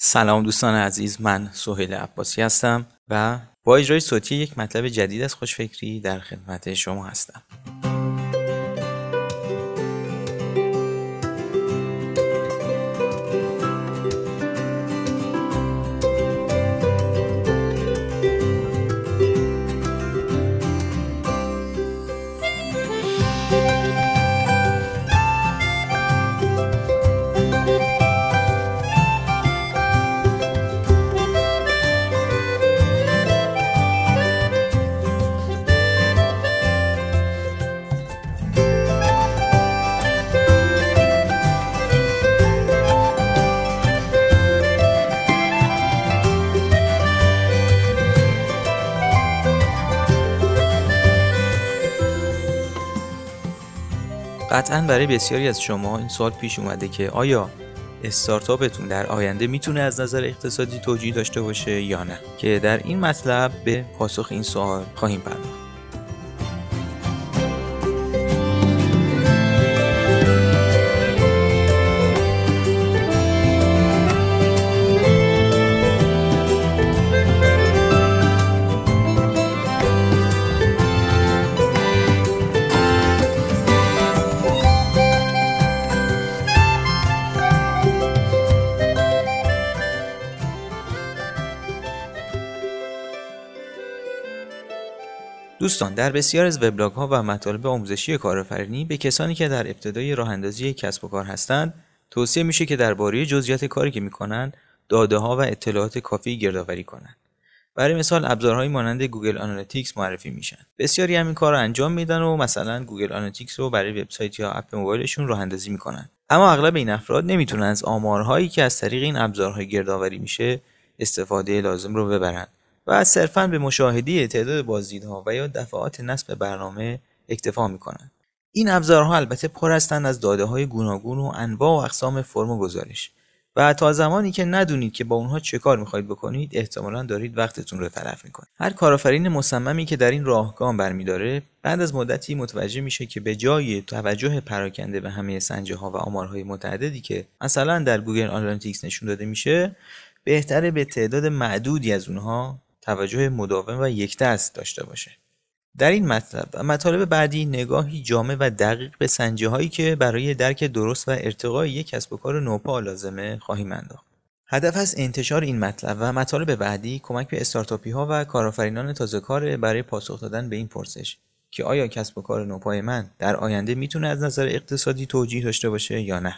سلام دوستان عزیز من سهیل عباسی هستم و با اجرای صوتی یک مطلب جدید از خوشفکری در خدمت شما هستم. قطعا برای بسیاری از شما این سوال پیش اومده که آیا استارتاپتون در آینده می‌تونه از نظر اقتصادی توجیه داشته باشه یا نه که در این مطلب به پاسخ این سوال خواهیم پرداخت. دوستان در بسیار از وبلاگ ها و مطالب آموزشی کارآفرینی به کسانی که در ابتدای راه اندازی کسب و کار هستند توصیه میشه که درباره جزئیات کاری که می‌کنن داده ها و اطلاعات کافی گردآوری کنند. برای مثال ابزارهایی مانند Google Analytics معرفی میشن. بسیاری هم این کار رو انجام میدن و مثلا Google Analytics رو برای وبسایت یا اپ موبایلشون راه اندازی می‌کنن اما اغلب این افراد نمی‌تونن از آمارهایی که از طریق این ابزارهای گردآوری میشه استفاده لازم رو ببرند. و صرفا به مشاهده تعداد بازدیدها و یا دفعات نصب برنامه اکتفا می‌کنند. این ابزارها البته پر هستند از داده های گوناگون و انواع و اقسام فرم و گزارش. و تا زمانی که ندونید که با اونها چه کار می‌خواهید بکنید احتمالا دارید وقتتون رو تلف می‌کنید. هر کارآفرین مصممی که در این راه گام برمیداره بعد از مدتی متوجه میشه که به جای توجه پراکنده به همه سنجه ها و آمارهای متعددی که مثلا در Google Analytics نشون داده میشه بهتره به تعداد معدودی از اونها توجه مداوم و یکدست داشته باشه. در این مطلب و مطالب بعدی نگاهی جامع و دقیق به سنجه هایی که برای درک درست و ارتقای یک کسب و کار نوپا لازمه خواهیم انداخت. هدف از انتشار این مطلب و مطالب بعدی کمک به استارتاپی ها و کارآفرینان تازه کار برای پاسخ دادن به این پرسش که آیا کسب و کار نوپای من در آینده می‌تونه از نظر اقتصادی توجیه داشته باشه یا نه؟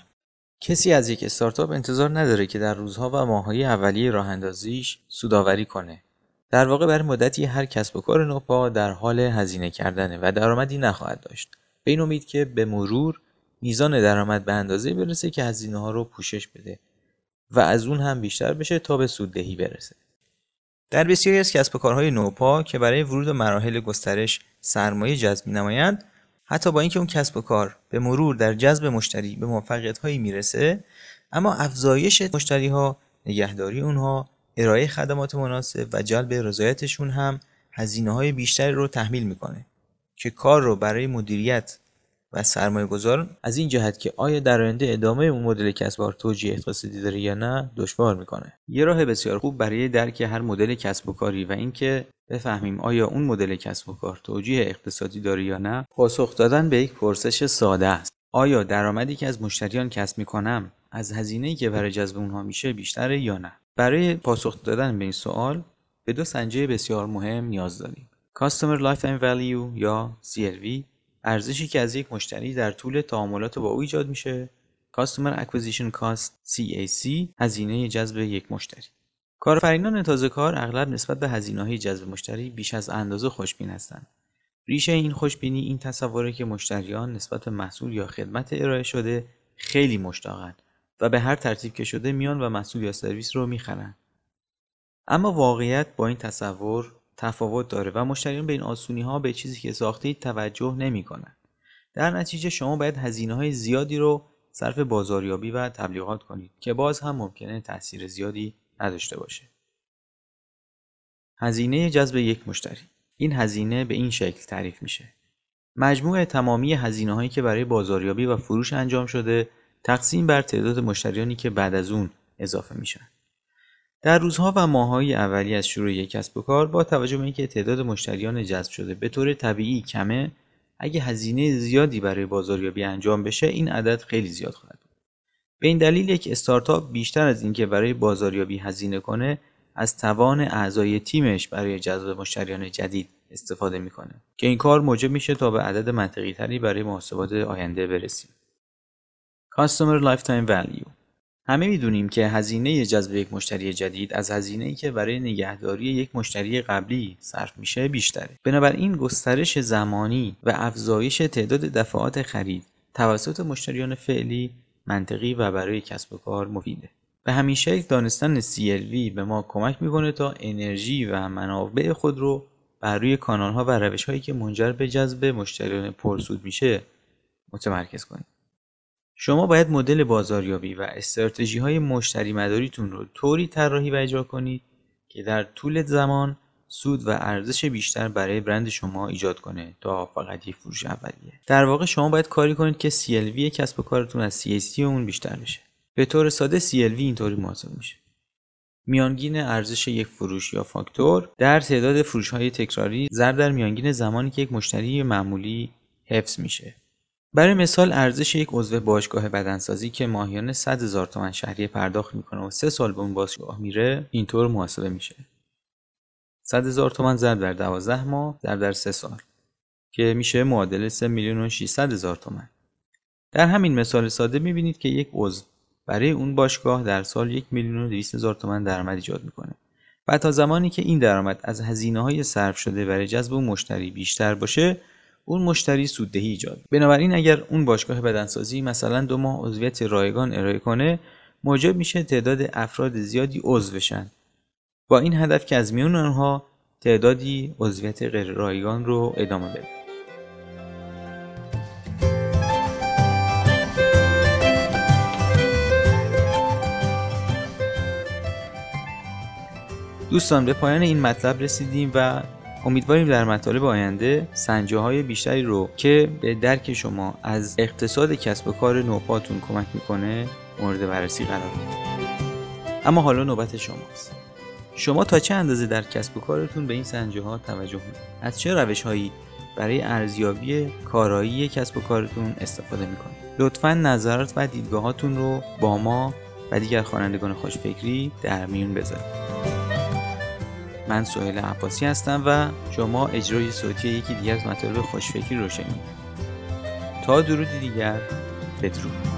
کسی از یک استارتاپ انتظار نداره که در روزها و ماههای اولیه راه اندازیش سوداوری کنه. در واقع بر مدتی هر کسب و کار نوپا در حال هزینه کردنه و درآمدی نخواهد داشت. به این امید که به مرور میزان درآمد به اندازه برسه که هزینه ها رو پوشش بده و از اون هم بیشتر بشه تا به سوددهی برسه. در بسیاری از کسب و کارهای نوپا که برای ورود و مراحل گسترش سرمایه جذب نمایند حتی با اینکه اون کسب و کار به مرور در جذب مشتری به موفقیت هایی می‌رسه اما افزایش مشتری ها نگهداری اونها ارائه خدمات مناسب و جلب رضایتشون هم هزینه های بیشتری رو تحمیل می‌کنه که کار رو برای مدیریت و سرمایه گذار از این جهت که آیا در آینده ادامه اون مدل کسب توجیه اقتصادی داره یا نه دشوار می‌کنه. یه راه بسیار خوب برای درک هر مدل کسب و کاری و اینکه بفهمیم آیا اون مدل کسب و کار توجیه اقتصادی داره یا نه پاسخ دادن به یک پرسش ساده است. آیا درآمدی که از مشتریان کسب می‌کنم از هزینه‌ای که برای جذب اونها میشه بیشتره یا نه؟ برای پاسخ دادن به این سوال به دو سنجه بسیار مهم نیاز داریم. Customer Lifetime Value یا CLV ارزشی که از یک مشتری در طول تعاملات با او ایجاد میشه. Customer Acquisition Cost CAC هزینه جذب یک مشتری. کارفرینان تازه کار اغلب نسبت به هزینه های جذب مشتری بیش از اندازه خوشبین هستند. ریشه این خوشبینی این تصوره که مشتریان نسبت به محصول یا خدمت ارائه شده خیلی مشتاقند. و به هر ترتیب که شده میان و محصول یا سرویس رو می‌خرن. اما واقعیت با این تصور تفاوت داره و مشتریان به این آسونی ها به چیزی که ساخته توجه نمی‌کنن. در نتیجه شما باید هزینه های زیادی رو صرف بازاریابی و تبلیغات کنید که باز هم ممکنه تاثیر زیادی نداشته باشه. هزینه جذب یک مشتری. این هزینه به این شکل تعریف میشه. مجموع تمامی هزینه هایی که برای بازاریابی و فروش انجام شده تقسیم بر تعداد مشتریانی که بعد از اون اضافه میشن. در روزها و ماههای اولی از شروع یک کسب و کار با توجه به اینکه تعداد مشتریان جذب شده به طور طبیعی کمه اگه هزینه زیادی برای بازاریابی انجام بشه این عدد خیلی زیاد خواهد بود. به این دلیل یک استارتاپ بیشتر از اینکه برای بازاریابی هزینه کنه از توان اعضای تیمش برای جذب مشتریان جدید استفاده می‌کنه که این کار موجب میشه تا به عدد منطقی تری برای محاسبات آینده برسیم. Customer Lifetime Value همه می‌دونیم که هزینه جذب یک مشتری جدید از هزینه ای که برای نگهداری یک مشتری قبلی صرف میشه بیشتره. بنابراین گسترش زمانی و افزایش تعداد دفعات خرید توسط مشتریان فعلی منطقی و برای کسب و کار مفیده. به همین شکل دانستن CLV به ما کمک می‌کنه تا انرژی و منابع خود رو بر روی کانال ها و روش هایی که منجر به جذب مشتریان پرسود میشه متمرکز کنیم. شما باید مدل بازاریابی و استراتژی های مشتری مداریتون رو طوری طراحی و اجرا کنید که در طول زمان سود و ارزش بیشتر برای برند شما ایجاد کنه تا فقط یک فروش اولیه. در واقع شما باید کاری کنید که CLV کسب و کارتون از CAC اون بیشتر بشه. به طور ساده CLV اینطوری محاسب میشه. میانگین ارزش یک فروش یا فاکتور در تعداد فروش های تکراری ضرب در میانگین زمانی که یک مشتری معمولی حفظ میشه. برای مثال ارزش یک عضو باشگاه بدنسازی که ماهیانه 100 هزار تومن شهریه پرداخت می‌کنه و سه سال به اون باشگاه میره اینطور محاسبه میشه. 100 هزار تومن ضرب در 12 ماه ضرب در 3 سال که میشه معادل 3 میلیون و 600 هزار تومن. در همین مثال ساده می‌بینید که یک عضو برای اون باشگاه در سال یک میلیون و 200 هزار تومن درآمد ایجاد می‌کنه و تا زمانی که این درآمد از هزینه های صرف شده برای جذب مشتری بیشتر باشه اون مشتری سوددهی ایجاد. بنابراین اگر اون باشگاه بدنسازی مثلا دو ماه عضویت رایگان ارائه کنه موجب میشه تعداد افراد زیادی عضو بشن. با این هدف که از میون آنها تعدادی عضویت غیر رایگان رو ادامه بده. دوستان به پایان این مطلب رسیدیم و امیدواریم در مطالب آینده سنجه های بیشتری رو که به درک شما از اقتصاد کسب و کار نوپاتون کمک می‌کنه مورد بررسی قرار بدیم اما حالا نوبت شماست. شما تا چه اندازه در کسب و کارتون به این سنجه ها توجه می‌کنید؟ از چه روش هایی برای ارزیابی کارایی کسب و کارتون استفاده می‌کنید؟ لطفا نظرات و دیدگاهاتون رو با ما و دیگر خوانندگان خوشفکری در میون بذارید. من سهیل عباسی هستم و شما اجرای صوتی یکی دیگر از مطالب خوشفکری رو شنید تا درودی دیگر بدرود.